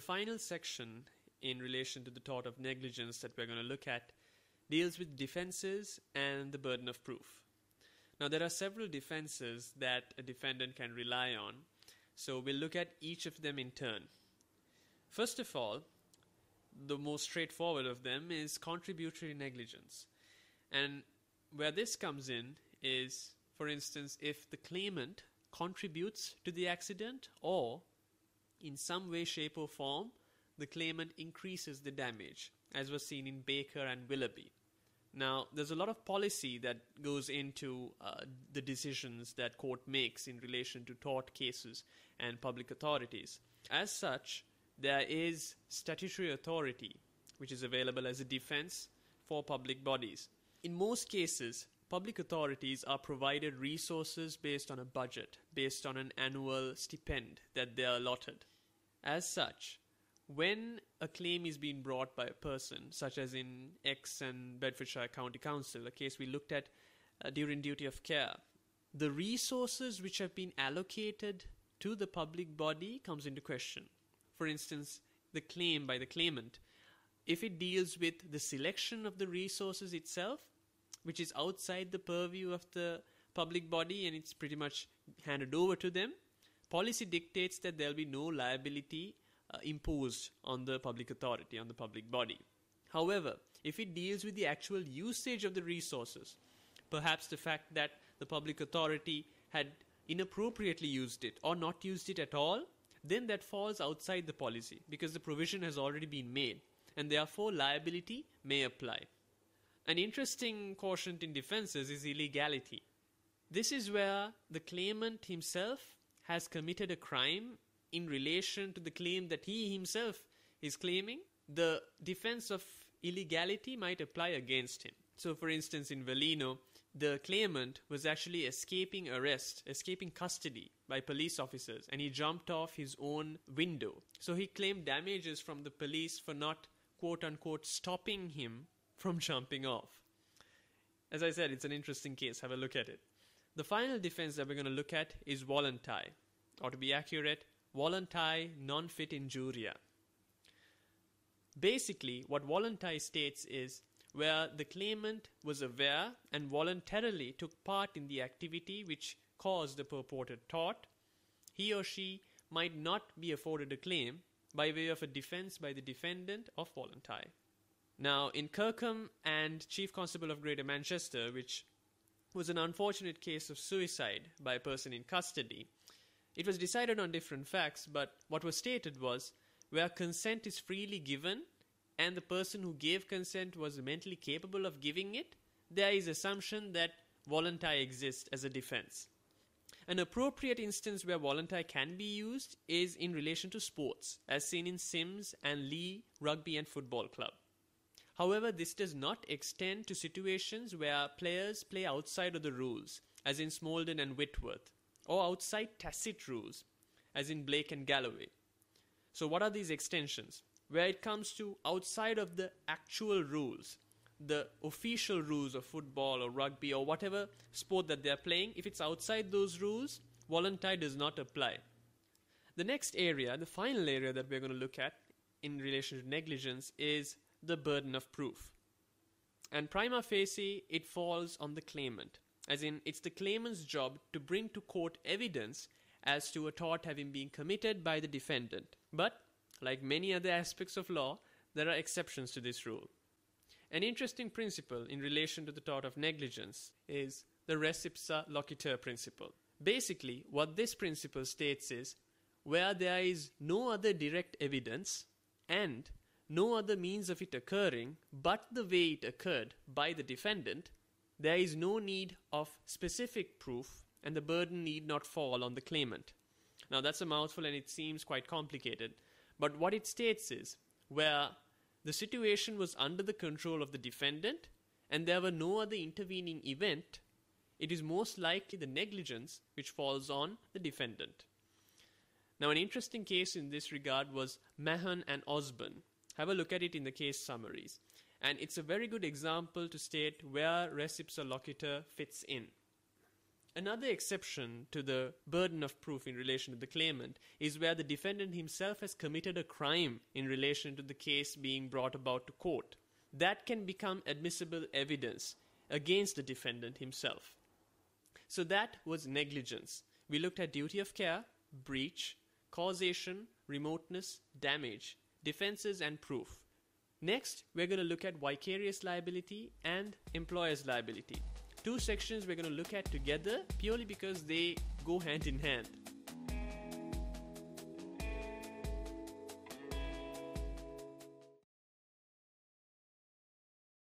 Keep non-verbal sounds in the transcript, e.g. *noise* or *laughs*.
final section in relation to the tort of negligence that we're going to look at deals with defenses and the burden of proof. Now, there are several defenses that a defendant can rely on, so we'll look at each of them in turn. First of all, the most straightforward of them is contributory negligence. And where this comes in is, for instance, if the claimant contributes to the accident or in some way, shape, or form, the claimant increases the damage, as was seen in Baker and Willoughby. Now, there's a lot of policy that goes into uh, the decisions that court makes in relation to tort cases and public authorities. As such, there is statutory authority which is available as a defense for public bodies. In most cases, public authorities are provided resources based on a budget, based on an annual stipend that they are allotted. As such, when a claim is being brought by a person, such as in X and Bedfordshire County Council, a case we looked at uh, during duty of care, the resources which have been allocated to the public body comes into question. For instance, the claim by the claimant, if it deals with the selection of the resources itself, which is outside the purview of the public body and it's pretty much handed over to them, policy dictates that there'll be no liability uh, imposed on the public authority, on the public body. However, if it deals with the actual usage of the resources, perhaps the fact that the public authority had inappropriately used it or not used it at all, then that falls outside the policy because the provision has already been made and therefore liability may apply. An interesting quotient in defenses is illegality. This is where the claimant himself has committed a crime in relation to the claim that he himself is claiming, the defense of illegality might apply against him. So, for instance, in Vellino, the claimant was actually escaping arrest, escaping custody by police officers, and he jumped off his own window. So, he claimed damages from the police for not, quote unquote, stopping him from *laughs* jumping off. As I said, it's an interesting case. Have a look at it. The final defense that we're going to look at is volenti, or to be accurate, volenti non fit injuria. Basically, what volenti states is where the claimant was aware and voluntarily took part in the activity which caused the purported tort, he or she might not be afforded a claim by way of a defense by the defendant of volenti. Now, in Kirkham and Chief Constable of Greater Manchester, which was an unfortunate case of suicide by a person in custody, it was decided on different facts, but what was stated was where consent is freely given and the person who gave consent was mentally capable of giving it, there is assumption that volenti exists as a defense. An appropriate instance where volenti can be used is in relation to sports, as seen in Simms and Leigh Rugby and Football Club. However, this does not extend to situations where players play outside of the rules, as in Smoldon and Whitworth, or outside tacit rules, as in Blake and Galloway. So, what are these extensions? Where it comes to outside of the actual rules, the official rules of football or rugby or whatever sport that they're playing, if it's outside those rules, volenti does not apply. The next area, the final area that we're going to look at in relation to negligence is the burden of proof. And prima facie, it falls on the claimant. As in, it's the claimant's job to bring to court evidence as to a tort having been committed by the defendant. But, like many other aspects of law, there are exceptions to this rule. An interesting principle in relation to the tort of negligence is the res ipsa loquitur principle. Basically, what this principle states is where there is no other direct evidence and no other means of it occurring but the way it occurred by the defendant, there is no need of specific proof and the burden need not fall on the claimant. Now, that's a mouthful and it seems quite complicated, but what it states is where the situation was under the control of the defendant and there were no other intervening event, it is most likely the negligence which falls on the defendant. Now, an interesting case in this regard was Mahon and Osborne. Have a look at it in the case summaries. And it's a very good example to state where res ipsa loquitur fits in. Another exception to the burden of proof in relation to the claimant is where the defendant himself has committed a crime in relation to the case being brought about to court. That can become admissible evidence against the defendant himself. So that was negligence. We looked at duty of care, breach, causation, remoteness, damage, defenses, and proof. Next, we're going to look at vicarious liability and employer's liability. Two sections we're going to look at together purely because they go hand in hand.